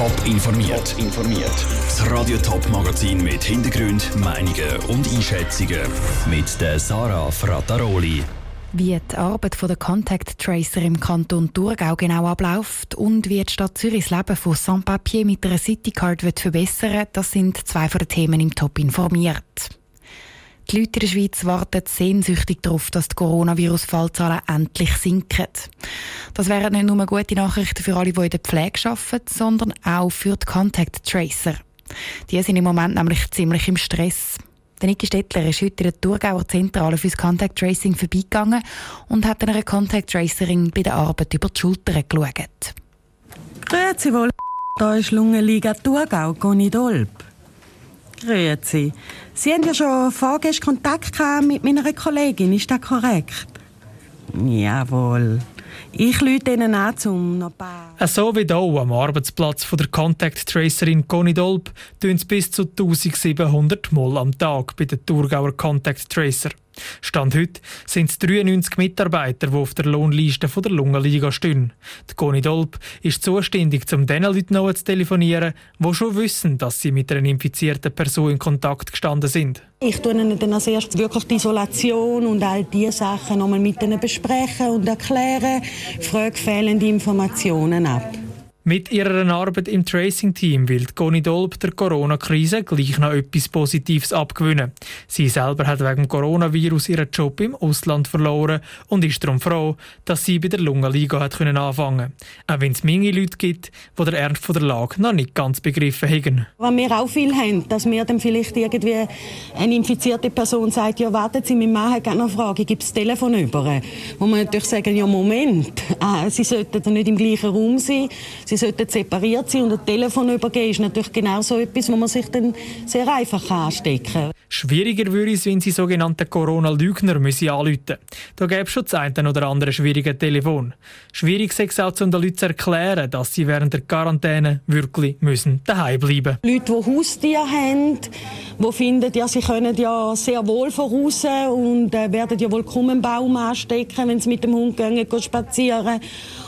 Top informiert. informiert. Das Radio Top Magazin mit Hintergrund, Meinungen und Einschätzungen mit der Sarah Frataroli. Wie die Arbeit der Contact Tracer im Kanton Thurgau genau abläuft und wie die Stadt Zürich das Leben von Sans-Papier mit einer Citycard verbessern wird, das sind zwei von den Themen im Top informiert. Die Leute in der Schweiz warten sehnsüchtig darauf, dass die Coronavirus-Fallzahlen endlich sinken. Das wären nicht nur gute Nachrichten für alle, die in der Pflege arbeiten, sondern auch für die Contact Tracer. Die sind im Moment nämlich ziemlich im Stress. Der Niki Stettler ist heute in der Thurgauer Zentrale fürs Contact Tracing vorbeigegangen und hat einer Contact Tracerin bei der Arbeit über die Schulter geschaut. Grüezi wohl, da ist Lungenliga Thurgau, Conny Dolb. Grüezi. Sie haben ja schon vorgestern Kontakt mit meiner Kollegin, ist das korrekt? Jawohl. Ich lüte Ihnen an, um noch ein paar... Äh, so wie hier am Arbeitsplatz von der Contact Tracerin Conny Dolb tun sie bis zu 1700 Mal am Tag bei den Thurgauer Contact Tracer. Stand heute sind es 93 Mitarbeiter, die auf der Lohnliste von der Lungenliga stehen. Die Conny Dolb ist zuständig, um den Leuten zu telefonieren, die schon wissen, dass sie mit einer infizierten Person in Kontakt gestanden sind. Ich tue ihnen dann als erstes wirklich die Isolation und all diese Sachen nochmal mit ihnen besprechen und erklären, frage fehlende Informationen ab. Mit ihrer Arbeit im Tracing-Team will Conny Dolb der Corona-Krise gleich noch etwas Positives abgewinnen. Sie selber hat wegen Coronavirus ihren Job im Ausland verloren und ist darum froh, dass sie bei der Lungenliga hat können anfangen Auch wenn es Menge Leute gibt, die der Ernst von der Lage noch nicht ganz begriffen haben. Was wir auch viel haben, dass mir dann vielleicht irgendwie eine infizierte Person sagt, ja warten Sie, mein Mann hat noch eine Frage, gibt es Telefon über? Wo man natürlich sagen, ja Moment, ah, Sie sollten nicht im gleichen Raum sein, Sie sollten separiert sein und ein Telefon übergeben, ist natürlich genau so etwas, wo man sich dann sehr einfach anstecken kann. Schwieriger würde es, wenn Sie sogenannte Corona-Lügner anrufen Da gäbe es schon das eine oder andere schwierige Telefon. Schwierig ist es auch, um den Leuten zu erklären, dass sie während der Quarantäne wirklich müssen daheim bleiben müssen. Leute, die Haustiere haben, die finden, ja, sie können ja sehr wohl voraus und äh, werden ja wohl kaum einen Baum anstecken, wenn sie mit dem Hund gehen, gehen spazieren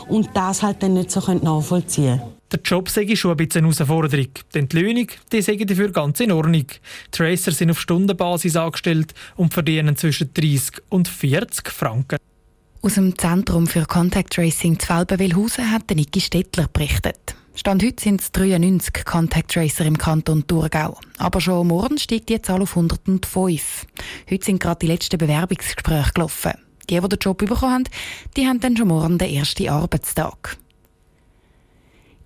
und das halt dann nicht so nachvollziehen können. Der Job sei schon ein bisschen eine Herausforderung, denn die Löhne die sei dafür ganz in Ordnung. Tracer sind auf Stundenbasis angestellt und verdienen zwischen 30 und 40 Franken. Aus dem Zentrum für Contact Tracing zu Felbenwilhausen hat Niki Stettler berichtet. Stand heute sind es 93 Contact Tracer im Kanton Thurgau. Aber schon morgen steigt die Zahl auf 105. Heute sind gerade die letzten Bewerbungsgespräche gelaufen. Die, die den Job bekommen haben, die haben dann schon morgen den ersten Arbeitstag.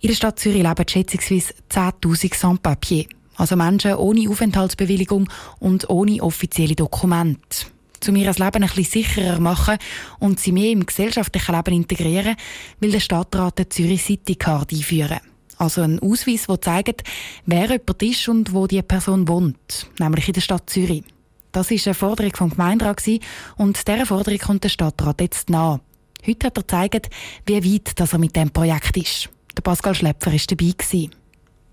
In der Stadt Zürich leben schätzungsweise 10.000 Sans-Papiers, also Menschen ohne Aufenthaltsbewilligung und ohne offizielle Dokumente. Um ihr Leben ein bisschen sicherer machen und sie mehr im gesellschaftlichen Leben integrieren, will der Stadtrat die Zürich City Card einführen. Also ein Ausweis, der zeigt, wer jemand ist und wo die Person wohnt, nämlich in der Stadt Zürich. Das war eine Forderung vom Gemeinderat und dieser Forderung kommt der Stadtrat jetzt nach. Heute hat er gezeigt, wie weit dass er mit dem Projekt ist. Der Pascal Schlepfer war dabei. Gewesen.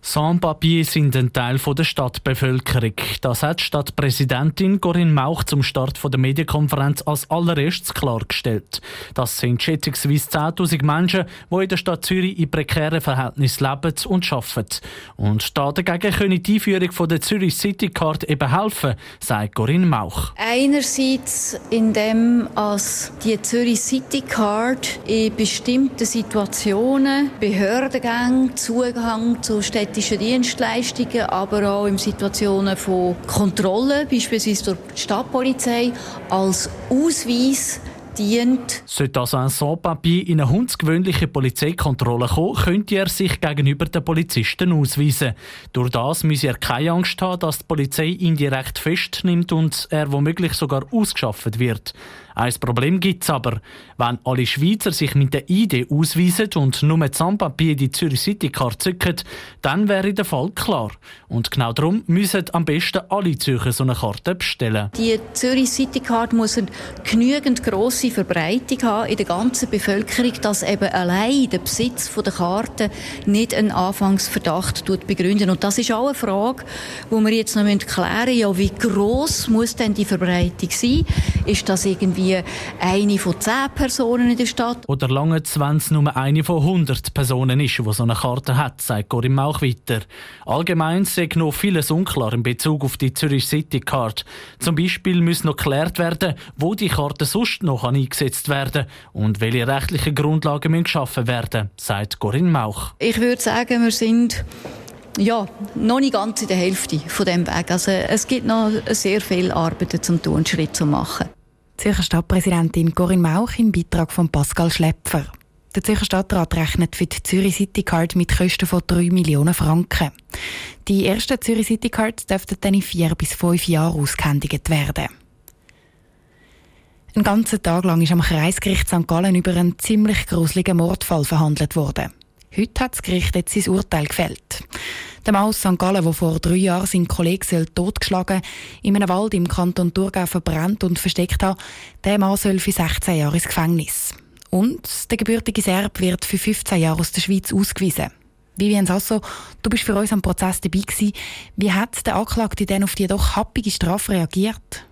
Sans-Papier sind ein Teil der Stadtbevölkerung. Das hat Stadtpräsidentin Corinne Mauch zum Start der Medienkonferenz als allererstes klargestellt. Das sind schätzungsweise 10.000 Menschen, die in der Stadt Zürich in prekären Verhältnissen leben und arbeiten. Und dagegen können die Einführung der Zürich City Card eben helfen, sagt Corinne Mauch. Einerseits, indem als die Zürich City Card in bestimmten Situationen Behördengänge, Zugang zu Städten städtische Dienstleistungen, aber auch in Situationen von Kontrolle, beispielsweise durch die Stadtpolizei, als Ausweis dient. Sollte also ein Sans-Papier in eine hundsgewöhnliche Polizeikontrolle kommen, könnte er sich gegenüber den Polizisten ausweisen. Durch das müsse er keine Angst haben, dass die Polizei ihn direkt festnimmt und er womöglich sogar ausgeschafft wird. Ein Problem gibt es aber. Wenn alle Schweizer sich mit der ID ausweisen und nur mit Zahnpapier die Zürich City Card zücken, dann wäre der Fall klar. Und genau darum müssen am besten alle Zürcher so eine Karte bestellen. Die Zürich City Card muss eine genügend grosse Verbreitung haben in der ganzen Bevölkerung, dass eben allein der Besitz der Karte nicht einen Anfangsverdacht begründet. Und das ist auch eine Frage, die wir jetzt noch klären müssen. Ja, wie gross muss denn die Verbreitung sein? Ist das irgendwie irgendwie eine von zehn Personen in der Stadt. Oder lange wenn es nur eine von 100 Personen ist, die so eine Karte hat, sagt Corinne Mauch weiter. Allgemein sei noch vieles unklar in Bezug auf die Zürich City Card. Zum Beispiel muss noch geklärt werden, wo die Karte sonst noch eingesetzt werden und welche rechtlichen Grundlagen müssen geschaffen werden, sagt Corinne Mauch. Ich würde sagen, wir sind ja, noch nicht ganz in der Hälfte von dem Weg. Also es gibt noch sehr viel Arbeit zum tun und Schritt zu machen. Zürcher Stadtpräsidentin Corinne Mauch im Beitrag von Pascal Schlepfer. Der Zürcher Stadtrat rechnet für die Zürich City Card mit Kosten von 3 Millionen Franken. Die ersten Zürich City Cards dürften dann in vier bis fünf Jahren ausgehändigt werden. Einen ganzen Tag lang ist am Kreisgericht St. Gallen über einen ziemlich gruseligen Mordfall verhandelt worden. Heute hat das Gericht jetzt sein Urteil gefällt. Der Mann aus St. Gallen, der vor drei Jahren seinen Kollegen totgeschlagen in einem Wald im Kanton Thurgau verbrannt und versteckt hat, der Mann soll für 16 Jahre ins Gefängnis. Und der gebürtige Serb wird für 15 Jahre aus der Schweiz ausgewiesen. Vivian Sasso, du bist für uns am Prozess dabei gewesen. Wie hat der Anklagte denn auf die doch happige Strafe reagiert?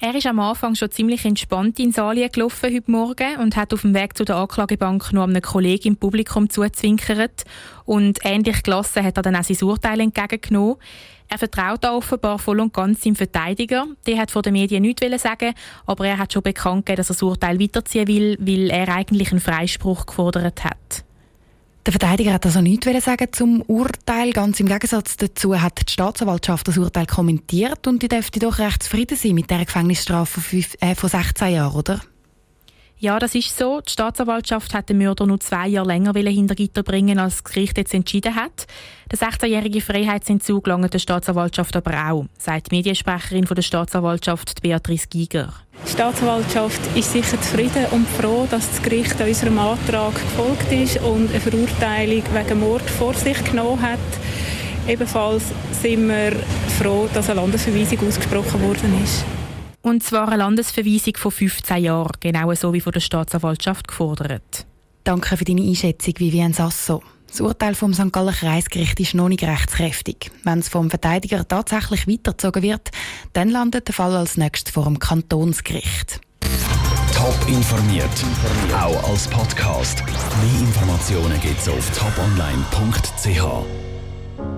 Er ist am Anfang schon ziemlich entspannt in Salien gelaufen heute Morgen und hat auf dem Weg zu der Anklagebank noch einem Kollegen im Publikum zuzwinkert. Und ähnlich gelassen hat er dann auch sein Urteil entgegengenommen. Er vertraut auch offenbar voll und ganz seinem Verteidiger. Der hat vor den Medien nichts sagen, aber er hat schon bekannt gegeben, dass er das Urteil weiterziehen will, weil er eigentlich einen Freispruch gefordert hat. Der Verteidiger hat also nichts sagen zum Urteil. Ganz im Gegensatz dazu hat die Staatsanwaltschaft das Urteil kommentiert und die dürfte doch recht zufrieden sein mit der Gefängnisstrafe von 16 äh, Jahren, oder? Ja, das ist so. Die Staatsanwaltschaft hat den Mörder nur zwei Jahre länger hinter Gitter bringen, als das Gericht jetzt entschieden hat. Der 16-jährige Freiheitsentzug lange der Staatsanwaltschaft aber auch, sagt die Mediensprecherin von der Staatsanwaltschaft Beatrice Giger. Die Staatsanwaltschaft ist sicher zufrieden und froh, dass das Gericht unserem Antrag gefolgt ist und eine Verurteilung wegen Mord vor sich genommen hat. Ebenfalls sind wir froh, dass eine Landesverweisung ausgesprochen worden ist. Und zwar eine Landesverweisung von 15 Jahren, genau so wie von der Staatsanwaltschaft gefordert. Danke für deine Einschätzung, Vivian Sasso. Das Urteil vom St. Galler Kreisgericht ist noch nicht rechtskräftig. Wenn es vom Verteidiger tatsächlich weitergezogen wird, dann landet der Fall als nächstes vor dem Kantonsgericht. Top informiert, auch als Podcast. Mehr Informationen gibt es auf toponline.ch.